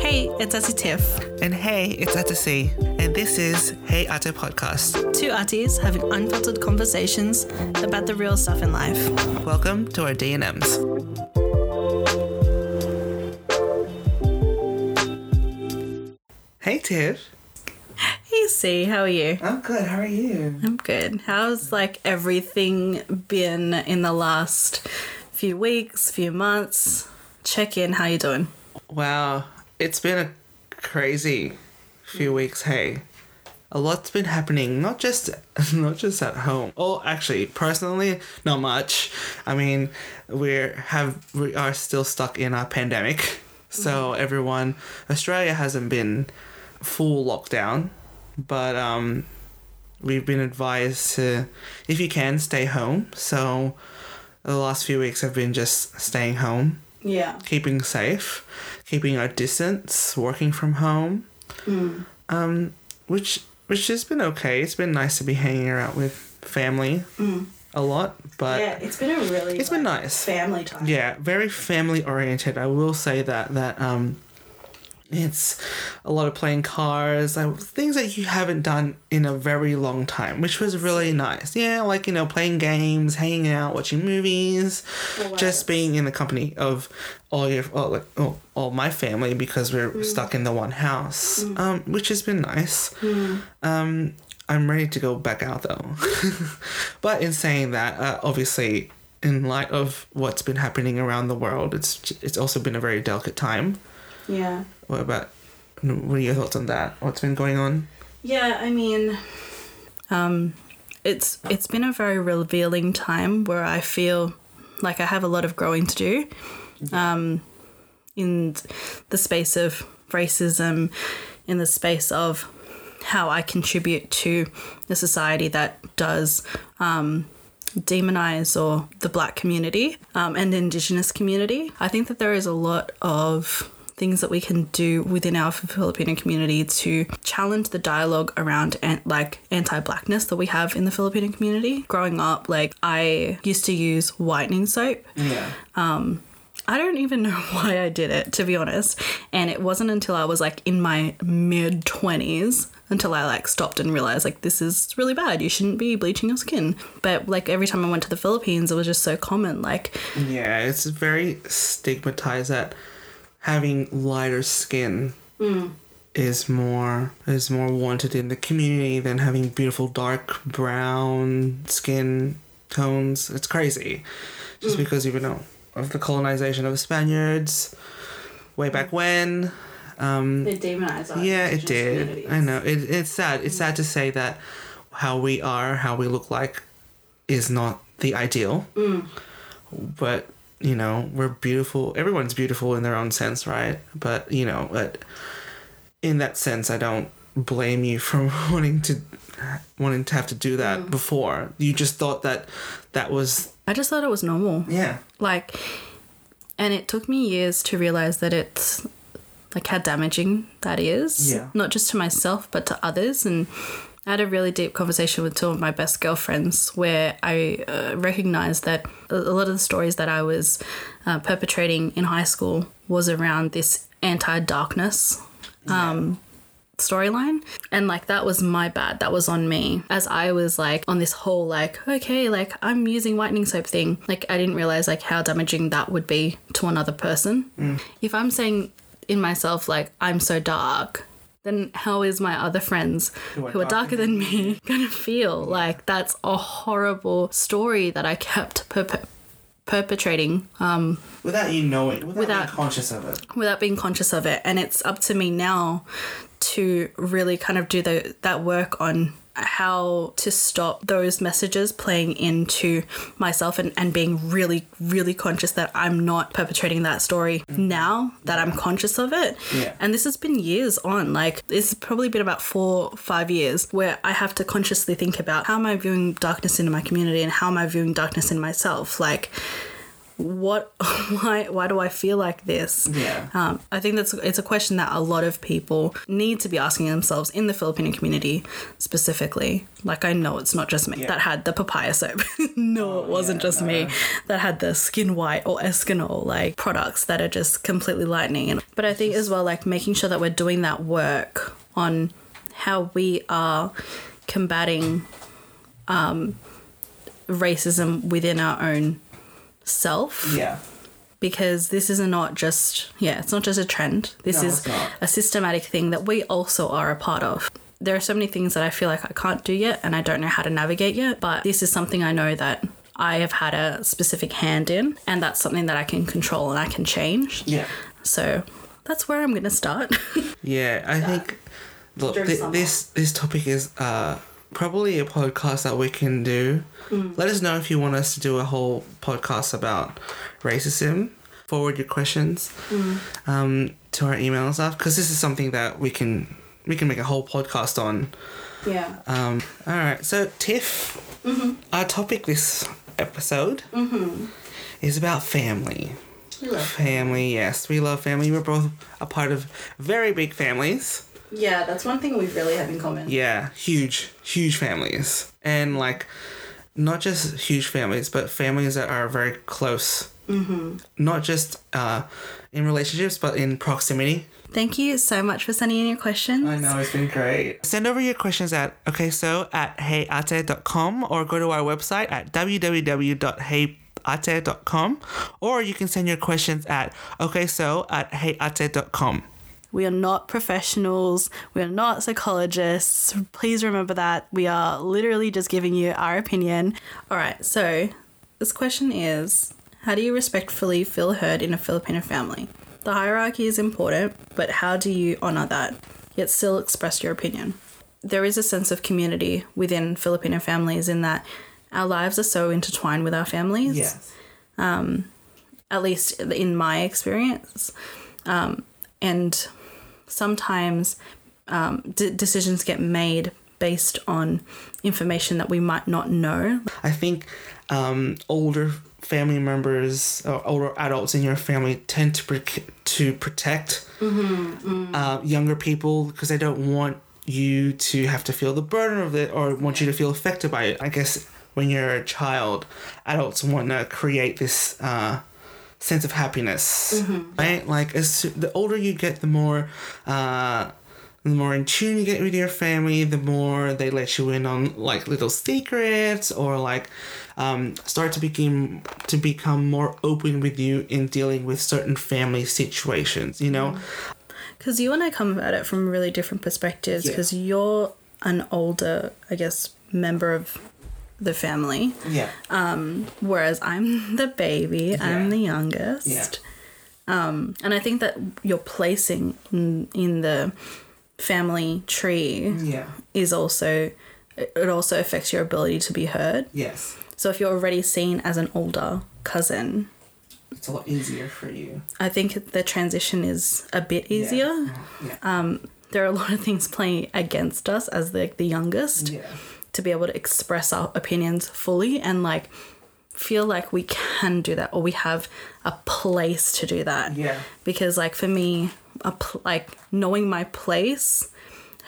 Hey, it's Auntie Tiff. And hey, it's Atasi, and this is Hey Ate Podcast. Two aunties having unfiltered conversations about the real stuff in life. Welcome to our D&Ms. Hey Tiff. C, how are you? I'm good, how are you? I'm good. How's like everything been in the last few weeks, few months? Check in. How you doing? Wow, it's been a crazy few weeks, hey. A lot's been happening, not just not just at home. Oh, actually, personally, not much. I mean, we're have we are still stuck in our pandemic. So mm-hmm. everyone Australia hasn't been full lockdown, but um we've been advised to if you can stay home. So the last few weeks have been just staying home Yeah. keeping safe, keeping our distance, working from home. Um, which which has been okay. It's been nice to be hanging out with family a lot, but yeah, it's been a really it's been nice. family time. Yeah, very family oriented. I will say that that um it's a lot of playing cards, like things that you haven't done in a very long time, which was really nice. Yeah, like you know, playing games, hanging out, watching movies, just being in the company of all your all, like all, all my family because we're stuck in the one house, um, which has been nice. Um, I'm ready to go back out though. but in saying that, uh, obviously, in light of what's been happening around the world, it's it's also been a very delicate time. Yeah. What about what are your thoughts on that? What's been going on? Yeah, I mean, um, it's it's been a very revealing time where I feel like I have a lot of growing to do, um, in the space of racism, in the space of how I contribute to a society that does um, demonize or the black community um, and indigenous community. I think that there is a lot of things that we can do within our Filipino community to challenge the dialogue around an- like anti-blackness that we have in the Filipino community. Growing up, like I used to use whitening soap Yeah. Um, I don't even know why I did it, to be honest. And it wasn't until I was like in my mid 20s until I like stopped and realized like this is really bad. You shouldn't be bleaching your skin. But like every time I went to the Philippines, it was just so common. Like, Yeah, it's very stigmatized that having lighter skin mm. is more is more wanted in the community than having beautiful dark brown skin tones. It's crazy. Just mm. because you know of the colonization of the Spaniards way back mm. when. Um they demonize our yeah, it did. I know. It, it's sad. It's sad to say that how we are, how we look like, is not the ideal. But you know, we're beautiful. Everyone's beautiful in their own sense, right? But you know, but in that sense, I don't blame you for wanting to wanting to have to do that mm. before. You just thought that that was I just thought it was normal. yeah. Like, and it took me years to realize that it's like how damaging that is. Yeah. Not just to myself, but to others. And I had a really deep conversation with two of my best girlfriends where I uh, recognized that a lot of the stories that I was uh, perpetrating in high school was around this anti darkness um, storyline. And like that was my bad. That was on me. As i was like on this whole like okay like i'm using whitening soap thing like i didn't realize like how damaging that would be to another person. If i'm saying in myself like i'm so dark then how is my other friends who are, darker than me gonna feel like that's a horrible story that i kept perpe- perpetrating um, Without you knowing, without, Without- being conscious of it. without being conscious of it. And it's up to me now to really kind of do the that work on how to stop those messages playing into myself and, and being really really conscious that i'm not perpetrating that story mm-hmm. now that i'm conscious of it. Yeah. and this has been years on. Like it's probably been about four five years where i have to consciously think about how am i viewing darkness in my community and how am i viewing darkness in myself? Like what why why do I feel like this? Yeah. Um, I think that's it's a question that a lot of people need to be asking themselves in the Filipino community specifically. Like I know it's not just me Yeah. that had the papaya soap. no, it wasn't yeah, just me that had the SkinWhite or Eskinol like products that are just completely lightning. But I think as well like making sure that we're doing that work on how we are combating um, racism within our own self Yeah. because this is not just yeah it's not just a trend this No, is a systematic thing that we also are a part of there are so many things that i feel like i can't do yet and i don't know how to navigate yet but this is something i know that i have had a specific hand in and that's something that i can control and i can change Yeah. so that's where i'm going to start Yeah, I think look, summer. this this topic is uh probably a podcast that we can do. Mm. Let us know if you want us to do a whole podcast about racism. Forward your questions Mm. um, to our email and stuff because this is something that we can we can make a whole podcast on. yeah Um, all right, so Tiff, Mm-hmm. our topic this episode is about family. Family, yes, we love family. We're both a part of very big families. Yeah that's one thing we really have in common Yeah, huge, huge families. And like, not just huge families, but families that are very close. Mm-hmm. Not just uh, in relationships, but in proximity. thank you so much for sending in your questions I know, it's been great. Send over your questions at okay so at heyate.com or go to our website at www.heyate.com or you can send your questions at okay so at heyate.com. We are not professionals. We are not psychologists. Please remember that. We are literally just giving you our opinion. All right, so this question is How do you respectfully feel heard in a Filipino family? The hierarchy is important, but how do you honor that, yet still express your opinion? There is a sense of community within Filipino families in that our lives are so intertwined with our families Yes. Um, at least in my experience. Um, and sometimes um, d- decisions get made based on information that we might not know. I think um, older family members or older adults in your family tend to pro- to protect Uh, younger people because they don't want you to have to feel the burden of it or want you to feel affected by it. I guess when you're a child, adults want to create this uh, sense of happiness, right? Like as the older you get, the more. Uh, the more in tune you get with your family, the more they let you in on like little secrets or like um, start to become to become more open with you in dealing with certain family situations. You know, Because you and I come at it from really different perspectives. Yeah. Because you're an older, I guess, member of the family, yeah, Um, whereas I'm the baby. I'm the youngest. Yeah. Um, and I think that your placing in, in the family tree yeah, is also it also affects your ability to be heard. yes. So if you're already seen as an older cousin, It's a lot easier for you. I think the transition is a bit easier. Yeah, Um. There are a lot of things playing against us as the the youngest yeah, to be able to express our opinions fully and like feel like we can do that or we have a place to do that. yeah, because like for me a pl- like knowing my place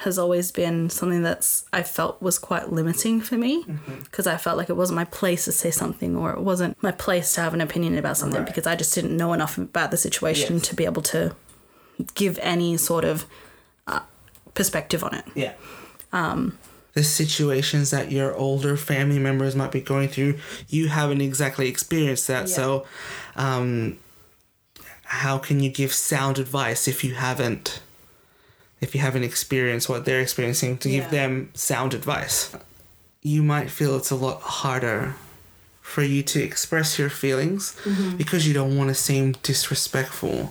has always been something that's I felt was quite limiting for me because I felt like it wasn't my place to say something or it wasn't my place to have an opinion about something Right. because I just didn't know enough about the situation Yes. to be able to give any sort of uh, perspective on it. yeah. Um, the situations that your older family members might be going through, you haven't exactly experienced that. Yeah. So, um, how can you give sound advice if you haven't? If you haven't experienced what they're experiencing, to Yeah. give them sound advice, you might feel it's a lot harder for you to express your feelings because you don't want to seem disrespectful.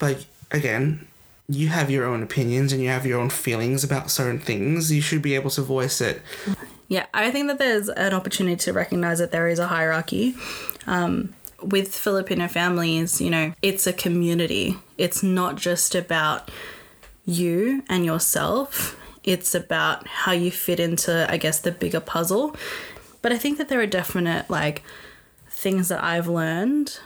But again, you have your own opinions and you have your own feelings about certain things. You should be able to voice it. Yeah, I think that there's an opportunity to recognize that there is a hierarchy. Um, with Filipino families, you know, it's a community. It's not just about you and yourself, it's about how you fit into, I guess, the bigger puzzle. But I think that there are definite, like, things that I've learned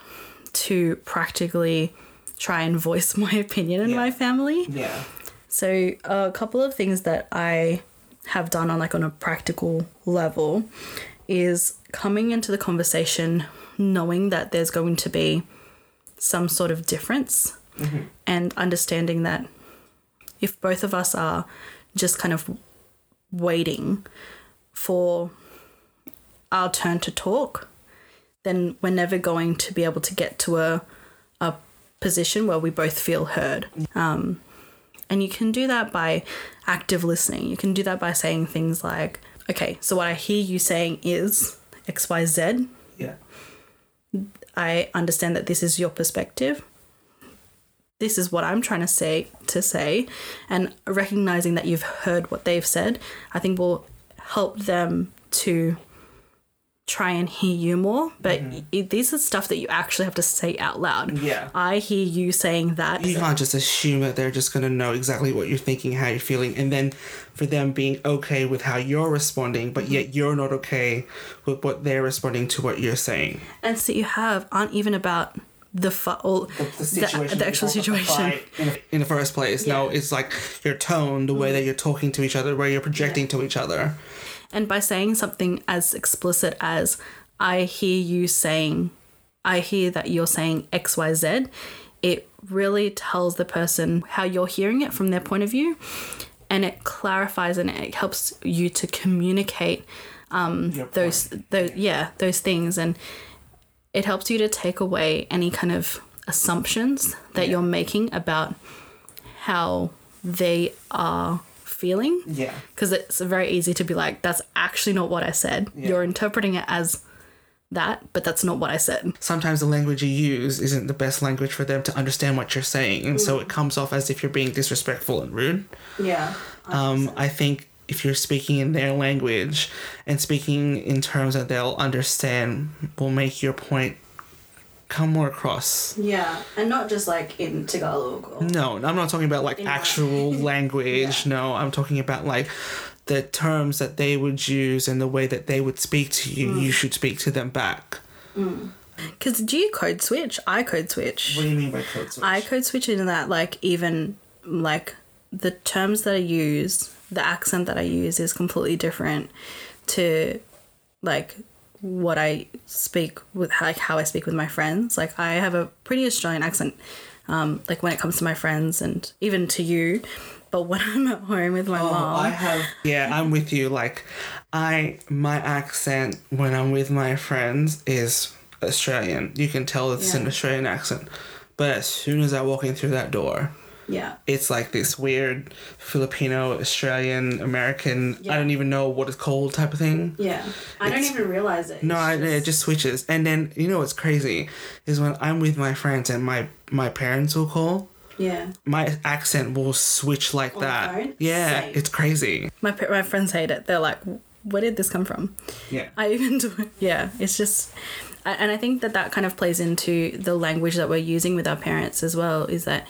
to practically try and voice my opinion in Yeah. my family. Yeah. So a couple of things that I have done on like on a practical level is coming into the conversation knowing that there's going to be some sort of difference mm-hmm. and understanding that if both of us are just kind of waiting for our turn to talk, then we're never going to be able to get to a a position where we both feel heard. Um, and you can do that by active listening. You can do that by saying things like, okay, so what I hear you saying is XYZ. Yeah. I understand that this is your perspective. This is what I'm trying to say to say and recognizing that you've heard what they've said, I think will help them to try and hear you more. But mm-hmm. it, these are stuff that you actually have to say out loud. Yeah. I hear you saying that. You can't just assume that they're just gonna know exactly what you're thinking, how you're feeling, and then for them being okay with how you're responding, but yet you're not okay with what they're responding to what you're saying. and so you have aren't even about the fu- or the, the actual situation. in, in the first place. No, it's like your tone, the way that you're talking to each other, where you're projecting to each other. And by saying something as explicit as, I hear you saying, I hear that you're saying XYZ, it really tells the person how you're hearing it from their point of view. And it clarifies and it helps you to communicate um, Your those, those yeah, those things. And it helps you to take away any kind of assumptions that Yeah. you're making about how they are feeling Yeah. because it's very easy to be like, that's actually not what I said. Yeah. You're interpreting it as that, but that's not what I said. Sometimes the language you use isn't the best language for them to understand what you're saying, and so it comes off as if you're being disrespectful and rude. Yeah. Um, I think if you're speaking in their language and speaking in terms that they'll understand, will make your point come more across. Yeah. And not just like in Tagalog. Or... No, I'm not talking about like In actual language. No, I'm talking about like the terms that they would use and the way that they would speak to you. Mm. You should speak to them back. Because do you code switch? I code switch. What do you mean by code switch? I code switch in that, like, even like the terms that I use, the accent that I use is completely different to like what I speak with, like how I speak with my friends. Like, I have a pretty Australian accent, um, like when it comes to my friends and even to you. But when I'm at home with my mom, have. Yeah, I'm with you. Like, I my accent when I'm with my friends is Australian. You can tell it's an Australian accent. But as soon as I walk in through that door, yeah, it's like this weird Filipino, Australian, American. I don't even know what it's called type of thing. yeah, I don't even realize it. No, It's I, just- it just switches, and then you know what's crazy is when I'm with my friends and my my parents will call. yeah. My accent will switch like On that. Yeah, Same. it's crazy. My my friends hate it. They're like, "Where did this come from?" Yeah. I even do it. Yeah, it's just, and I think that that kind of plays into the language that we're using with our parents as well. Is that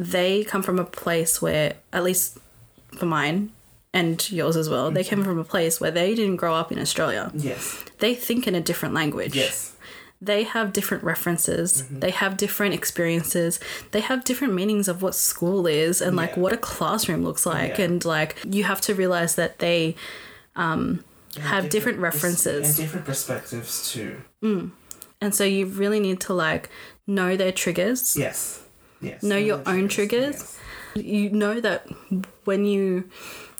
they come from a place where, at least for mine and yours as well, they came from a place where they didn't grow up in Australia. Yes. They think in a different language. Yes. They have different references. Mm-hmm. They have different experiences. They have different meanings of what school is and like what a classroom looks like. Yeah. And like you have to realize that they um, have different, references. and different perspectives too. And so you really need to like know their triggers. Yes. Yes. Know your own triggers. Yes. You know that when you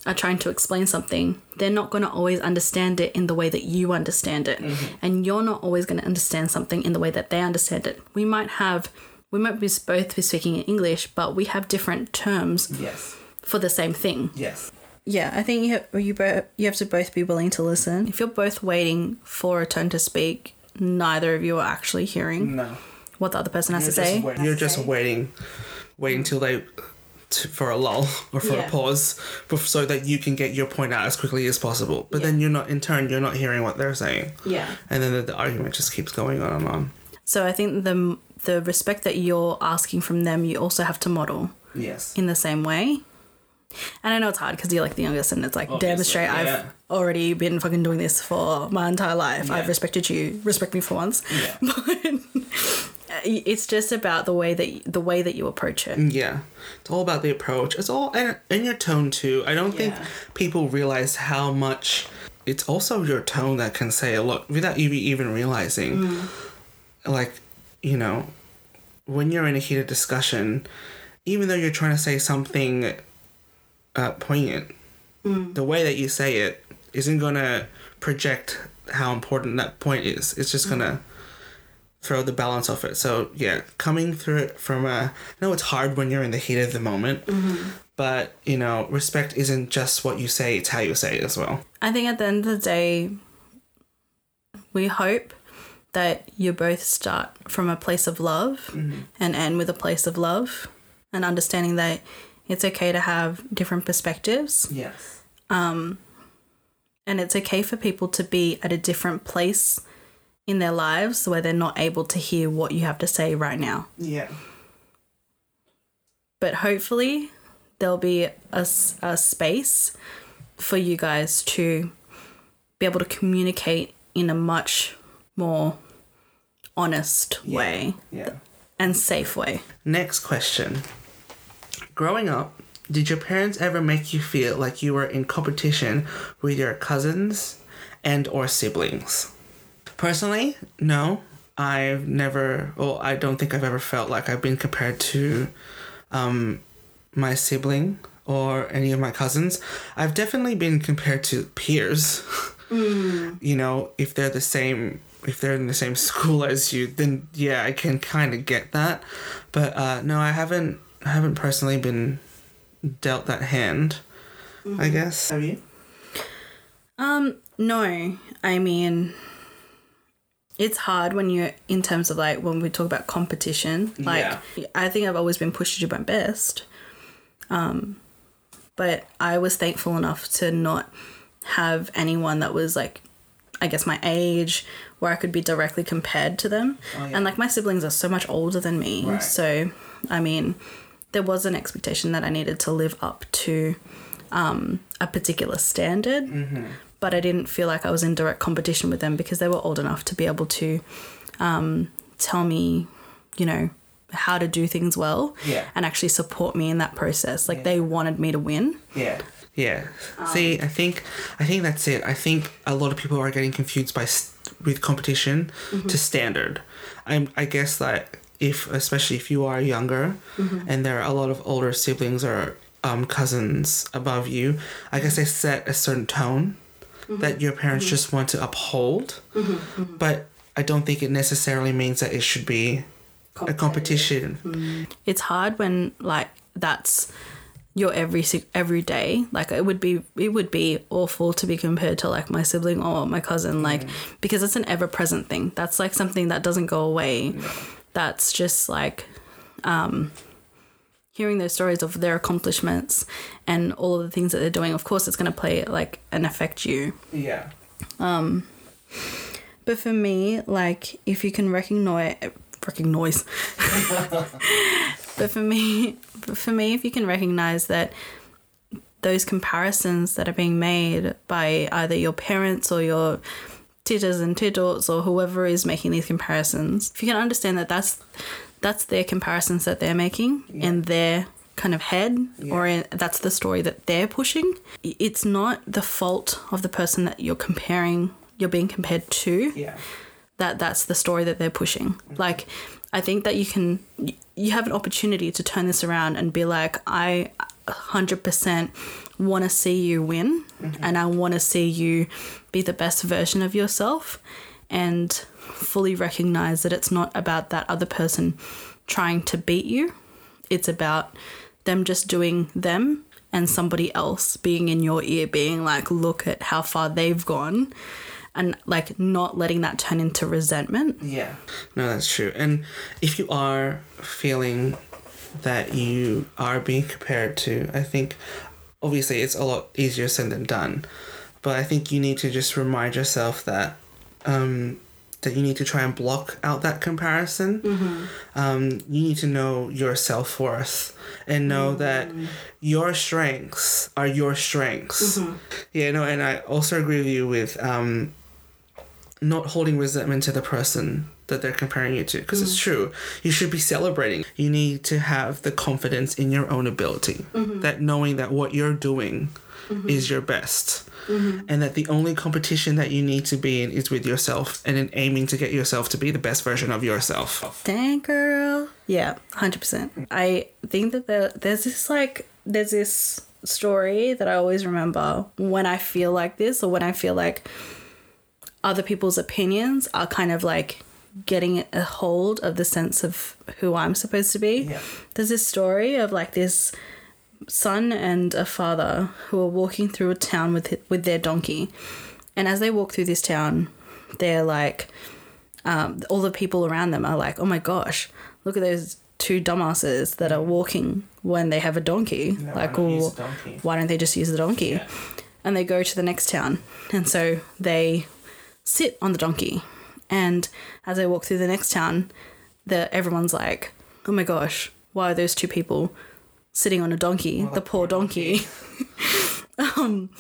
are trying to explain something, they're not going to always understand it in the way that you understand it. Mm-hmm. And you're not always going to understand something in the way that they understand it. We might have we might be both be speaking in English, but we have different terms Yes. for the same thing. Yes. Yeah, I think you have, you both you have to both be willing to listen. If you're both waiting for a turn to speak, neither of you are actually hearing No. What the other person has You're to say. wait- you're just waiting, waiting till they, t- for a lull or for Yeah. a pause, so that you can get your point out as quickly as possible. But then you're not, in turn, you're not hearing what they're saying, Yeah. and then the, the argument just keeps going on and on. So I think the the respect that you're asking from them, you also have to model Yes. in the same way. And I know it's hard because you're like the youngest, and it's like, damn Obviously, straight, yeah. I've already been fucking doing this for my entire life. Yeah. I've respected you. Respect me for once. Yeah. But it's just about the way that the way that you approach it. Yeah, it's all about the approach. It's all and, and your tone too. I don't think people realize how much it's also your tone that can say a lot without you even realizing. Mm. Like, you know, when you're in a heated discussion, even though you're trying to say something uh, poignant, mm. the way that you say it isn't gonna project how important that point is. It's just gonna mm. Throw the balance off it. So yeah, coming through it from a I know it's hard when you're in the heat of the moment, but you know, respect isn't just what you say; it's how you say it as well. I think at the end of the day, we hope that you both start from a place of love and end with a place of love and understanding that it's okay to have different perspectives Yes. Um, and it's okay for people to be at a different place in their lives where they're not able to hear what you have to say right now. Yeah. But hopefully, there'll be a, a space for you guys to be able to communicate in a much more honest way Yeah. and safe way. Next question. Growing up, did your parents ever make you feel like you were in competition with your cousins and or siblings? Personally, no. I've never well, I don't think I've ever felt like I've been compared to um my sibling or any of my cousins. I've definitely been compared to peers. you know, if they're the same if they're in the same school as you, then yeah, I can kind of get that. But uh, no, I haven't. I haven't personally been dealt that hand. I guess. Have you? Um, no. I mean, it's hard when you're in terms of like when we talk about competition. Like, Yeah. I think I've always been pushed to do my best. Um, but I was thankful enough to not have anyone that was like, I guess my age, where I could be directly compared to them. Oh, yeah. And like my siblings are so much older than me, Right. so I mean, there was an expectation that I needed to live up to um, a particular standard Mm-hmm. But I didn't feel like I was in direct competition with them because they were old enough to be able to um, tell me, you know, how to do things well Yeah. and actually support me in that process. Like they wanted me to win. Yeah. Yeah. See, I think I think that's it. I think a lot of people are getting confused by st- with competition to standard. I'm I guess that if especially if you are younger and there are a lot of older siblings or um, cousins above you, I guess they set a certain tone that mm-hmm. your parents mm-hmm. just want to uphold. Mm-hmm. But I don't think it necessarily means that it should be a competition. Mm. It's hard when like that's your every every day. Like it would be it would be awful to be compared to like my sibling or my cousin mm. like because it's an ever present thing. That's like something that doesn't go away. That's just like um hearing those stories of their accomplishments and all of the things that they're doing. Of course it's going to play like and affect you. Yeah. Um, but for me, like if you can recognize recognize but for me but for me if you can recognize that those comparisons that are being made by either your parents or your titas and titos or whoever is making these comparisons if you can understand that that's that's their comparisons that they're making in their kind of head or in, that's the story that they're pushing it's not the fault of the person that you're comparing you're being compared to Yeah. that that's the story that they're pushing. Mm-hmm. Like, I think that you can, you have an opportunity to turn this around and be like, I 100% want to see you win mm-hmm. and I want to see you be the best version of yourself and fully recognize that it's not about that other person trying to beat you. It's about them just doing them and somebody else being in your ear, being like, look at how far they've gone and like not letting that turn into resentment. Yeah. No, that's true. And if you are feeling that you are being compared to, I think obviously it's a lot easier said than done. But I think you need to just remind yourself that um, that you need to try and block out that comparison. Mm-hmm. Um, you need to know your self worth and know mm. that your strengths are your strengths. Mm-hmm. Yeah, no, and I also agree with you with um, not holding resentment to the person that they're comparing you to because it's mm. true. You should be celebrating. You need to have the confidence in your own ability. Mm-hmm. That knowing that what you're doing Mm-hmm. is your best mm-hmm. and that the only competition that you need to be in is with yourself and in aiming to get yourself to be the best version of yourself Dang, girl. Yeah, 100%. I think that the, there's this like, there's this story that I always remember when I feel like this or when I feel like other people's opinions are kind of like getting a hold of the sense of who I'm supposed to be. Yeah. There's this story of like this son and a father who are walking through a town with with their donkey. And as they walk through this town, they're like um, all the people around them are like, "Oh my gosh, look at those two dumbasses that are walking when they have a donkey. like, don't well, donkey." why don't they just use the donkey?" And they go to the next town, and so they sit on the donkey. And as they walk through the next town, the everyone's like, "Oh my gosh, why are those two people sitting on a donkey? the poor donkey." um,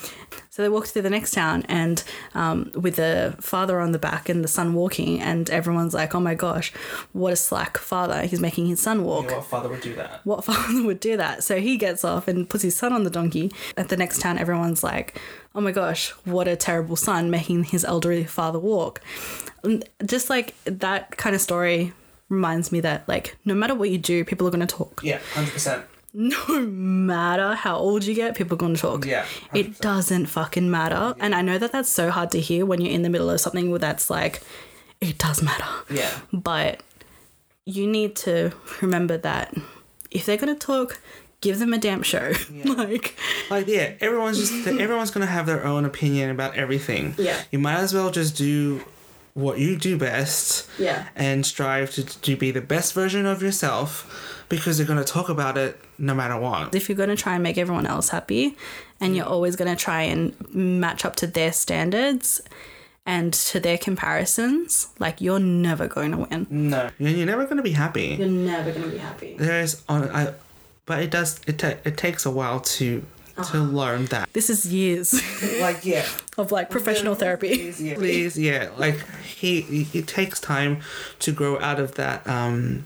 so they walk through the next town, and um, with the father on the back and the son walking, and everyone's like, "Oh my gosh, what a slack father! He's making his son walk." what father would do that what father would do that? So he gets off and puts his son on the donkey. At the next town, everyone's like, oh my gosh, what a terrible son making his elderly father walk. And Just like that kind of story reminds me that, like, no matter what you do, people are going to talk. yeah 100% No matter how old you get, people are going to talk. Yeah, It doesn't fucking matter. And I know that that's so hard to hear when you're in the middle of something where that's like, it does matter yeah but you need to remember that if they're going to talk give them a damn show like Like yeah, everyone's just everyone's gonna have their own opinion about everything. Yeah. You might as well just do what you do best. Yeah. And strive to, to be the best version of yourself because they're gonna talk about it no matter what. if you're going to try and make everyone else happy and you're always going to try and match up to their standards and to their comparisons like you're never going to win No. You're never gonna be happy. you're never going to be happy There's on I but it does it ta- it takes a while to to learn that. this is years Like yeah. of like professional therapy Please, yeah. Like he, he- it takes time to grow out of that um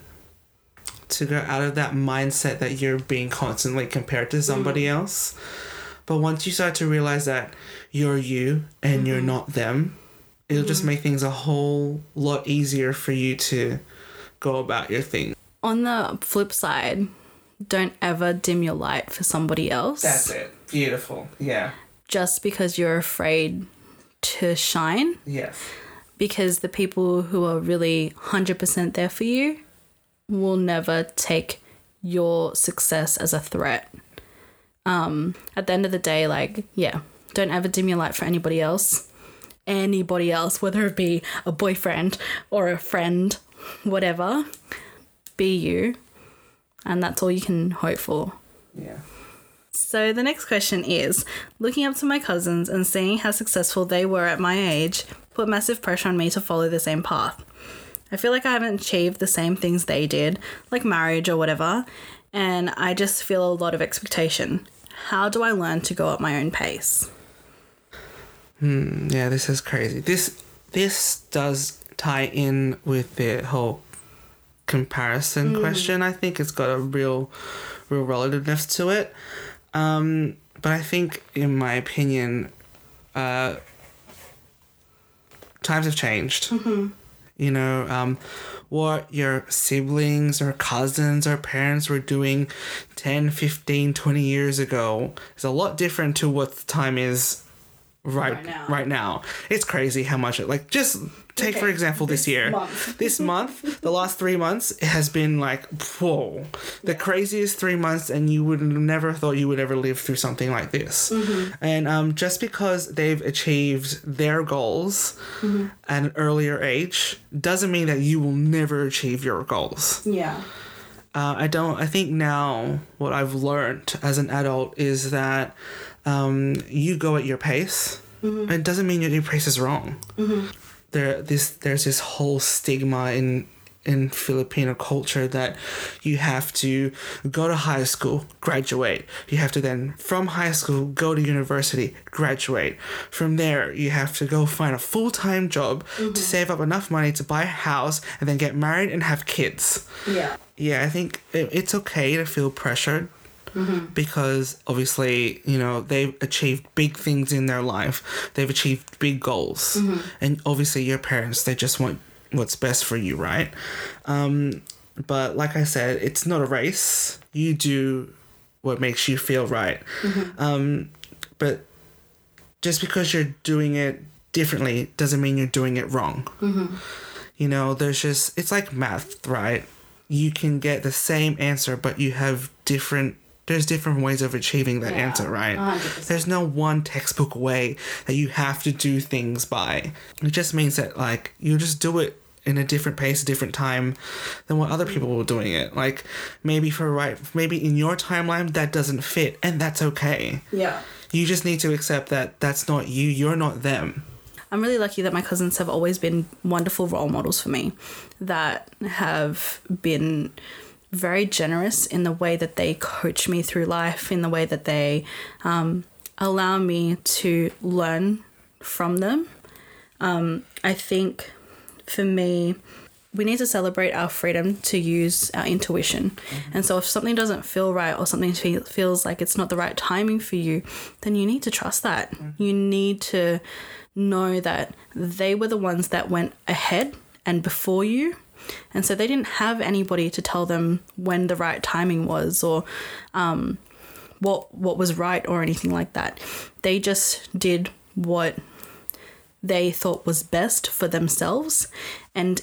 to go out of that mindset that you're being constantly compared to somebody mm. else. But once you start to realize that you're you and you're mm-hmm. not them, it'll just mm-hmm. make things a whole lot easier for you to go about your thing. on the flip side don't ever dim your light for somebody else That's it. Beautiful. Yeah. just because you're afraid to shine Yes. because the people who are really 100% there for you will never take your success as a threat. Um, at the end of the day, like, yeah, don't ever dim your light for anybody else. Anybody else, whether it be a boyfriend or a friend, whatever, be you. And that's all you can hope for. Yeah. So the next question is looking up to my cousins and seeing how successful they were at my age put massive pressure on me to follow the same path. I feel like I haven't achieved the same things they did, like marriage or whatever, and I just feel a lot of expectation. How do I learn to go at my own pace? Hmm, Yeah, this is crazy. This this does tie in with the whole comparison question. I think it's got a real real relativeness to it. Um, but I think in my opinion, uh, times have changed. You know, um, what your siblings or cousins or parents were doing 10, 15, 20 years ago is a lot different to what the time is right Right now. right now. It's crazy how much it like just take for example this, this year. month. this month, the last three months, it has been like whoa, the craziest three months, and you would never thought you would ever live through something like this. Mm-hmm. And um, just because they've achieved their goals Mm-hmm. at an earlier age doesn't mean that you will never achieve your goals. Yeah. Uh, I don't. I think now what I've learned as an adult is that um, you go at your pace. Mm-hmm. It doesn't mean your, your pace is wrong. Mm-hmm. there this there's this whole stigma in in Filipino culture that you have to go to high school, graduate. You have to then from high school go to university, graduate. From there, you have to go find a full-time job to mm-hmm. save up enough money to buy a house and then get married and have kids. Yeah. Yeah, I think it's okay to feel pressured because obviously, you know, they've achieved big things in their life. They've achieved big goals. And obviously, your parents, they just want what's best for you, right? Um, but like I said, it's not a race. You do what makes you feel right. Um, but just because you're doing it differently doesn't mean you're doing it wrong. You know, there's just, it's like math, right? You can get the same answer, but you have different, there's different ways of achieving that Yeah, answer, right? 100%. There's no one textbook way that you have to do things by. It just means that, like, you just do it in a different pace, a different time than what other people were doing it. Like, maybe for right, maybe in your timeline that doesn't fit, and that's okay. Yeah. You just need to accept that that's not you, you're not them. I'm really lucky that my cousins have always been wonderful role models for me that have been very generous in the way that they coach me through life, in the way that they um, allow me to learn from them. Um, I think for me, we need to celebrate our freedom to use our intuition. And so if something doesn't feel right or something fe- feels like it's not the right timing for you, then you need to trust that. You need to know that they were the ones that went ahead and before you. And so they didn't have anybody to tell them when the right timing was or um, what what was right or anything like that. They just did what they thought was best for themselves. And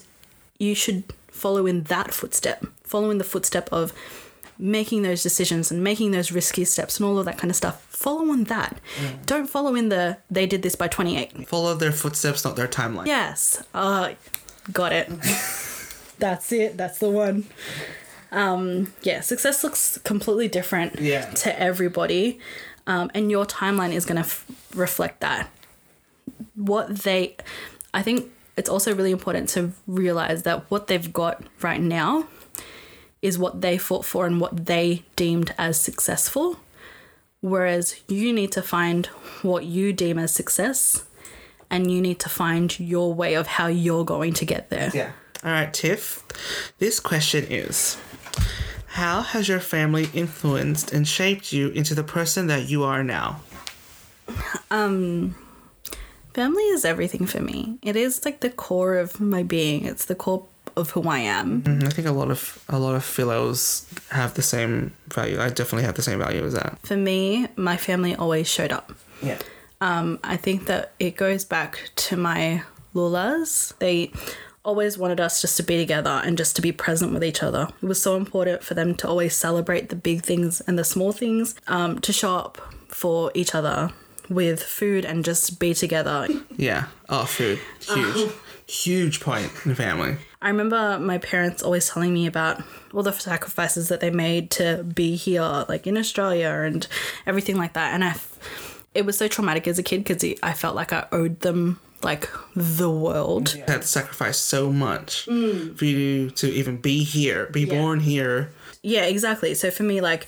you should follow in that footstep. Follow in the footstep of making those decisions and making those risky steps and all of that kind of stuff. Follow on that. Don't follow in the they did this by 28 Follow their footsteps, not their timeline. yes. Uh got it that's it. That's the one. Um yeah success looks completely different Yeah. to everybody. Um, and your timeline is going to f- reflect that. What they i think it's also really important to realize that what they've got right now is what they fought for and what they deemed as successful. Whereas you need to find what you deem as success and you need to find your way of how you're going to get there. Yeah. All right, Tiff. This question is How has your family influenced and shaped you into the person that you are now? Um, family is everything for me it is like the core of my being it's the core of who i am Mhm, I think a lot of a lot of Filos have the same value. I definitely have the same value as that. for me my family always showed up Yeah. Um, I think that it goes back to my lolas. They always wanted us just to be together and just to be present with each other. It was so important for them to always celebrate the big things and the small things, um, to show up for each other with food and just be together. Yeah. Oh, food. Huge. Huge point in the family. I remember my parents always telling me about all the sacrifices that they made to be here, like in Australia and everything like that. And I, f- it was so traumatic as a kid because I felt like I owed them like the world. They had to sacrifice so much mm. for you to even be here, be born here. Yeah, exactly. So for me, like,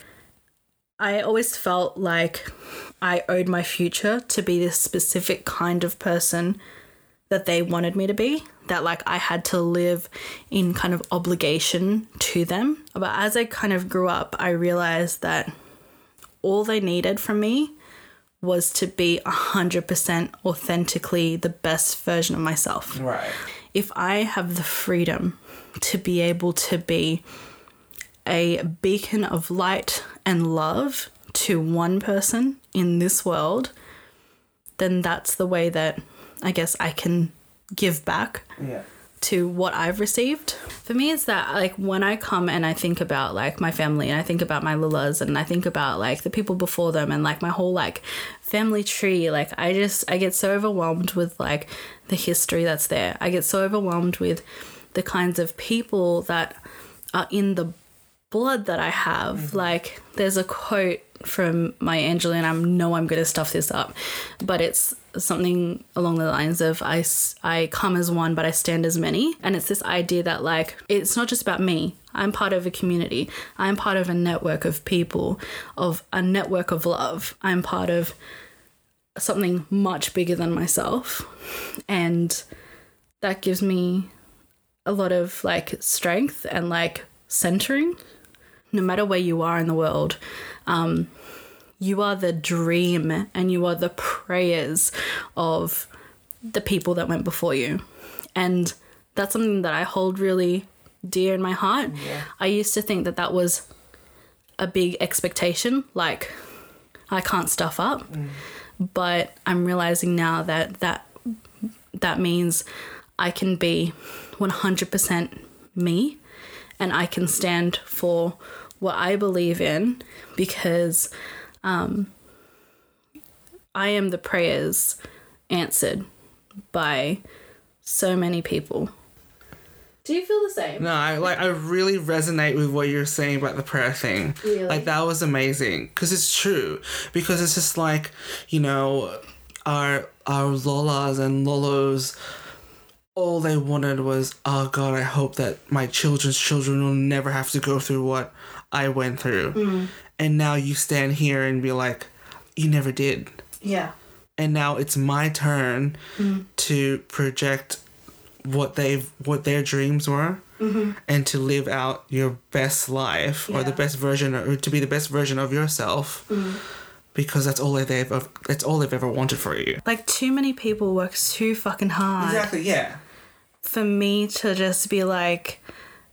I always felt like I owed my future to be this specific kind of person that they wanted me to be. That, like, I had to live in kind of obligation to them. But as I kind of grew up, I realized that all they needed from me was to be 100% authentically the best version of myself Right. if I have the freedom to be able to be a beacon of light and love to one person in this world, then that's the way that I guess I can give back Yeah. To what I've received. For me, it's that like when I come and I think about like my family and I think about my lolas and I think about like the people before them and like my whole like family tree, like I just I get so overwhelmed with like the history that's there. I get so overwhelmed with the kinds of people that are in the blood that I have. Mm-hmm. Like, there's a quote from Maya Angelou, and I know I'm going to stuff this up, but it's something along the lines of I, I come as one, but I stand as many. And it's this idea that, like, it's not just about me. I'm part of a community. I'm part of a network of people, of a network of love. I'm part of something much bigger than myself. And that gives me a lot of like strength and like centering. No matter where you are in the world, um, you are the dream and you are the prayers of the people that went before you. And that's something that I hold really dear in my heart. I used to think that that was a big expectation, like I can't stuff up. But I'm realizing now that that that means I can be 100% me and I can stand for what I believe in because um, I am the prayers answered by so many people. Do you feel the same? No, I like I really resonate with what you're saying about the prayer thing. Really? Like that was amazing because it's true. Because it's just like you know, our our Lolas and Lolos. All they wanted was, oh God, I hope that my children's children will never have to go through what I went through. Mm. And now you stand here and be like, you never did. Yeah. and now it's my turn mm. to project what they've what their dreams were mm-hmm. and to live out your best life or the best version or to be the best version of yourself mm. because that's all they've ever that's all they've ever wanted for you. Like, too many people work too fucking hard. Exactly yeah. for me to just be like,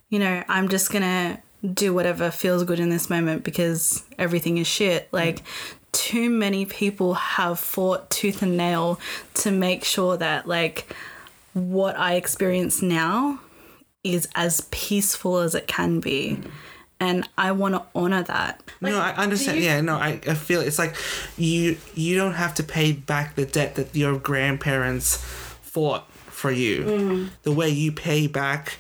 you know, I'm just gonna do whatever feels good in this moment because everything is shit. Mm. Like, too many people have fought tooth and nail to make sure that, like, what I experience now is as peaceful as it can be. Mm. And I want to honor that. no i understand you- yeah no I, I feel it's like you you don't have to pay back the debt that your grandparents fought for you mm. the way you pay back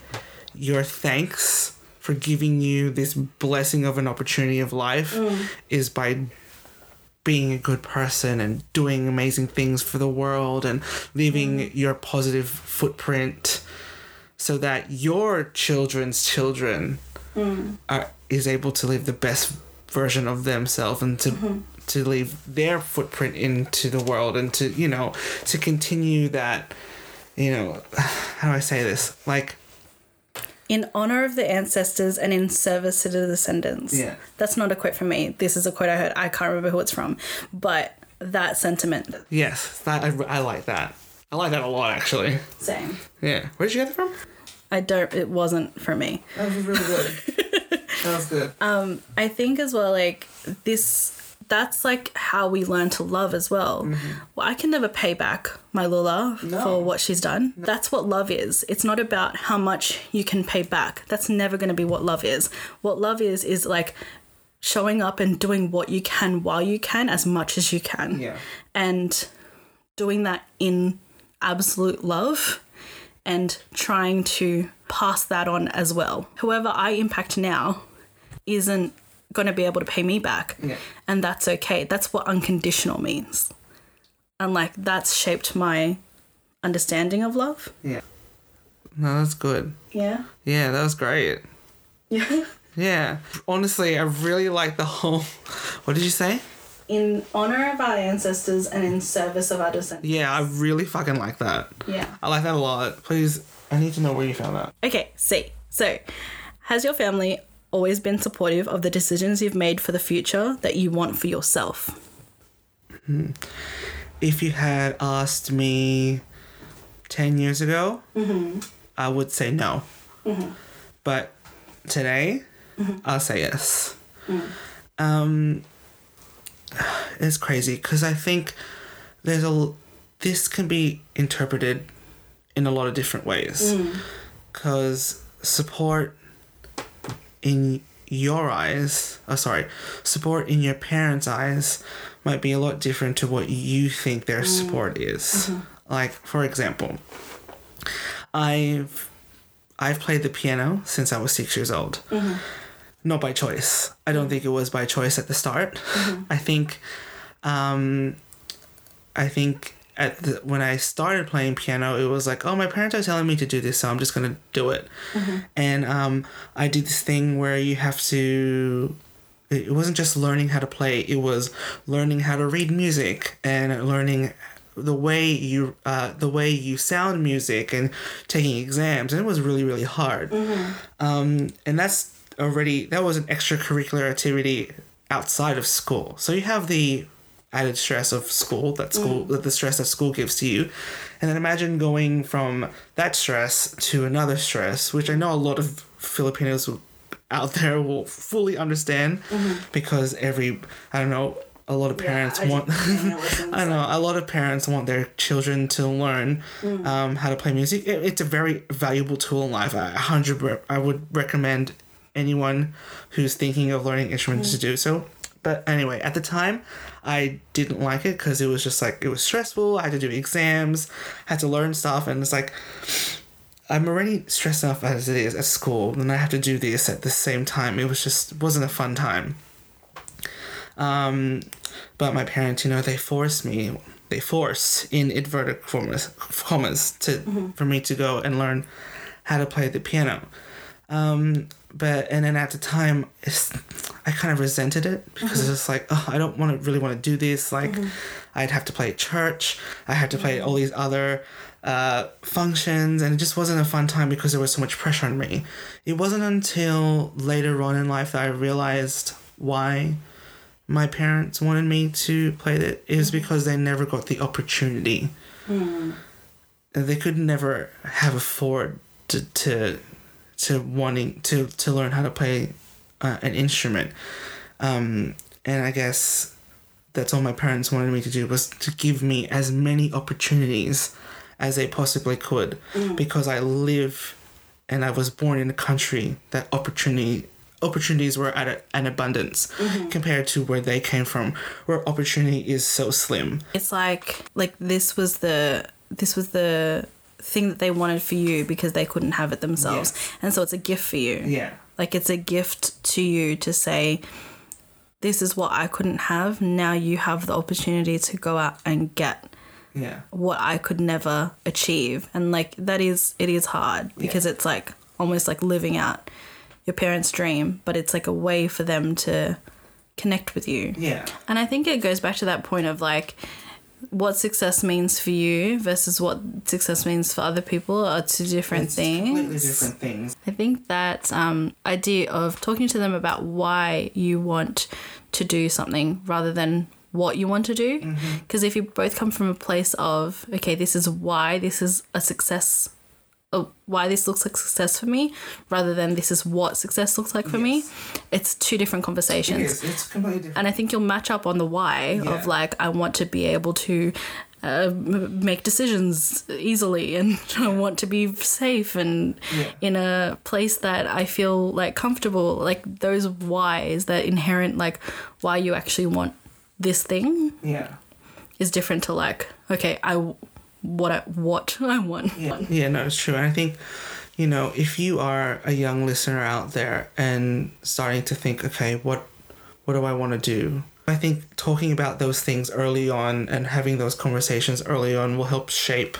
your thanks for giving you this blessing of an opportunity of life mm. is by being a good person and doing amazing things for the world and leaving mm. your positive footprint so that your children's children mm. are, is able to live the best version of themselves and to mm-hmm. to leave their footprint into the world and to you know to continue that you know how do I say this? Like In honor of the ancestors and in service to the descendants. Yeah. That's not a quote from me. This is a quote I heard. I can't remember who it's from. But that sentiment. yes that I, I like that I like that a lot actually Same. yeah where did you get it from I don't, it wasn't for me. that was really good that was good um, I think as well, like, this, that's like how we learn to love as well. Mm-hmm. Well, I can never pay back my Lola No. for what she's done. That's what love is. It's not about how much you can pay back. That's never going to be what love is. What love is, is like showing up and doing what you can while you can, as much as you can. yeah and doing that in absolute love and trying to pass that on as well. Whoever I impact now isn't going to be able to pay me back. Yeah. And that's okay. That's what unconditional means. And like that's shaped my understanding of love. yeah no that's good Yeah. yeah that was great Yeah. Yeah. Honestly, I really like the whole. What did you say? In honor of our ancestors and in service of our descendants. Yeah, I really fucking like that. Yeah. I like that a lot. Please, I need to know where you found that. Okay, see. So, has your family always been supportive of the decisions you've made for the future that you want for yourself? Hmm. If you had asked me 10 years ago, mm-hmm. I would say no. Mm-hmm. But today, mm-hmm. I'll say yes. Mm. Um, it's crazy because I think there's a this can be interpreted in a lot of different ways. Mm. Because support in your eyes oh sorry support in your parents eyes might be a lot different to what you think their mm. support is. Mm-hmm. Like for example i've i've played the piano since i was six years old. Mm-hmm. Not by choice. I don't think it was by choice at the start. Mm-hmm. I think, um, I think at the, when I started playing piano, it was like, oh, my parents are telling me to do this, so I'm just gonna do it. And um, I did this thing where you have to. It wasn't just learning how to play; it was learning how to read music and learning the way you uh, the way you sound music and taking exams. And it was really really hard. Um, and that's already that was an extracurricular activity outside of school. So you have the added stress of school that school mm. that the stress that school gives to you and then imagine going from that stress to another stress which i know a lot of filipinos out there will fully understand mm-hmm. because every i don't know a lot of parents I want I know a lot of parents want their children to learn mm. um, how to play music. It, it's a very valuable tool in life. I hundred I would recommend anyone who's thinking of learning instruments mm. to do so. But anyway, at the time, I didn't like it because it was just like it was stressful. I had to do exams, had to learn stuff, and it's like I'm already stressed enough as it is at school, and I have to do this at the same time. It was just wasn't a fun time. Um, but my parents, you know, they forced me, they forced in inverted commas, commas to for me to go and learn how to play the piano. Um, but and then at the time, it's, I kind of resented it because mm-hmm. it's like, oh, I don't want to really want to do this. Like, mm-hmm. I'd have to play at church. I had to play mm-hmm. all these other uh, functions, and it just wasn't a fun time because there was so much pressure on me. It wasn't until later on in life that I realized why my parents wanted me to play it is because they never got the opportunity. And They could never have afford to to, to wanting to, to learn how to play uh, an instrument. Um, and I guess that's all my parents wanted me to do was to give me as many opportunities as they possibly could. Because I live and I was born in a country that opportunity opportunities were at a, an abundance compared to where they came from where opportunity is so slim. It's like like this was the this was the thing that they wanted for you because they couldn't have it themselves. And so it's a gift for you. yeah Like it's a gift to you to say this is what I couldn't have. Now you have the opportunity to go out and get yeah what I could never achieve. And like that is it is hard because it's like almost like living out your parents' dream, but it's like a way for them to connect with you. yeah And I think it goes back to that point of like what success means for you versus what success means for other people are two different It's things. completely different things I think that um, idea of talking to them about why you want to do something rather than what you want to do. Mm-hmm. Because if you both come from a place of, okay, this is why this is a success, why this looks like success for me, rather than this is what success looks like for me, it's two different conversations. is it's completely different And I think you'll match up on the why Yeah. of like, I want to be able to uh, make decisions easily and I want to be safe and Yeah. in a place that I feel like comfortable. Like those whys, that inherent, like why you actually want this thing yeah is different to like, okay, I what I, what I want. Yeah, yeah, no, it's true. And I think, you know, if you are a young listener out there and starting to think, okay, what, what do I want to do? I think talking about those things early on and having those conversations early on will help shape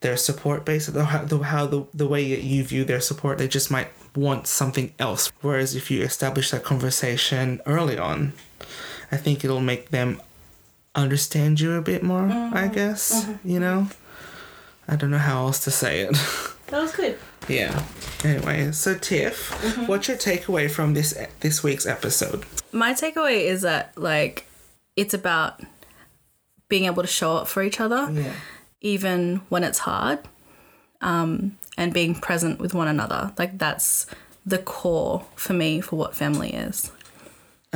their support base. The the, how the, the way that you view their support, they just might want something else. Whereas if you establish that conversation early on, I think it'll make them understand you a bit more. I mm-hmm. guess mm-hmm. you know. I don't know how else to say it. That was good. yeah. Anyway, so Tiff, mm-hmm. what's your takeaway from this this week's episode? My takeaway is that like it's about being able to show up for each other. Yeah. even when it's hard, um, and being present with one another. Like that's the core for me for what family is.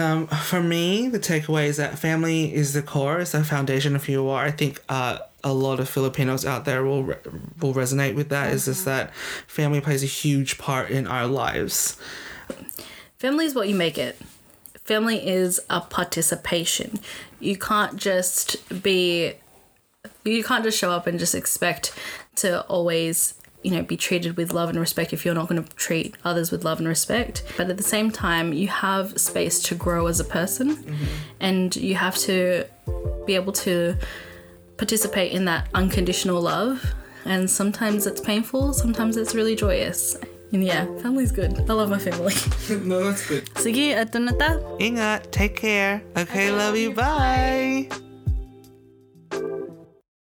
Um, for me, the takeaway is that family is the core, is the foundation of who you are. I think uh, a lot of Filipinos out there will re- will resonate with that. Is just that family plays a huge part in our lives. Family is what you make it. Family is a participation. You can't just be you can't just show up and just expect to always you know, be treated with love and respect if you're not going to treat others with love and respect. But at the same time, you have space to grow as a person mm-hmm. and you have to be able to participate in that unconditional love. And sometimes it's painful, sometimes it's really joyous. And yeah, family's good. I love my family. no, that's good. Sige, ito na ta. Ingat, take care. Okay, love you. Bye.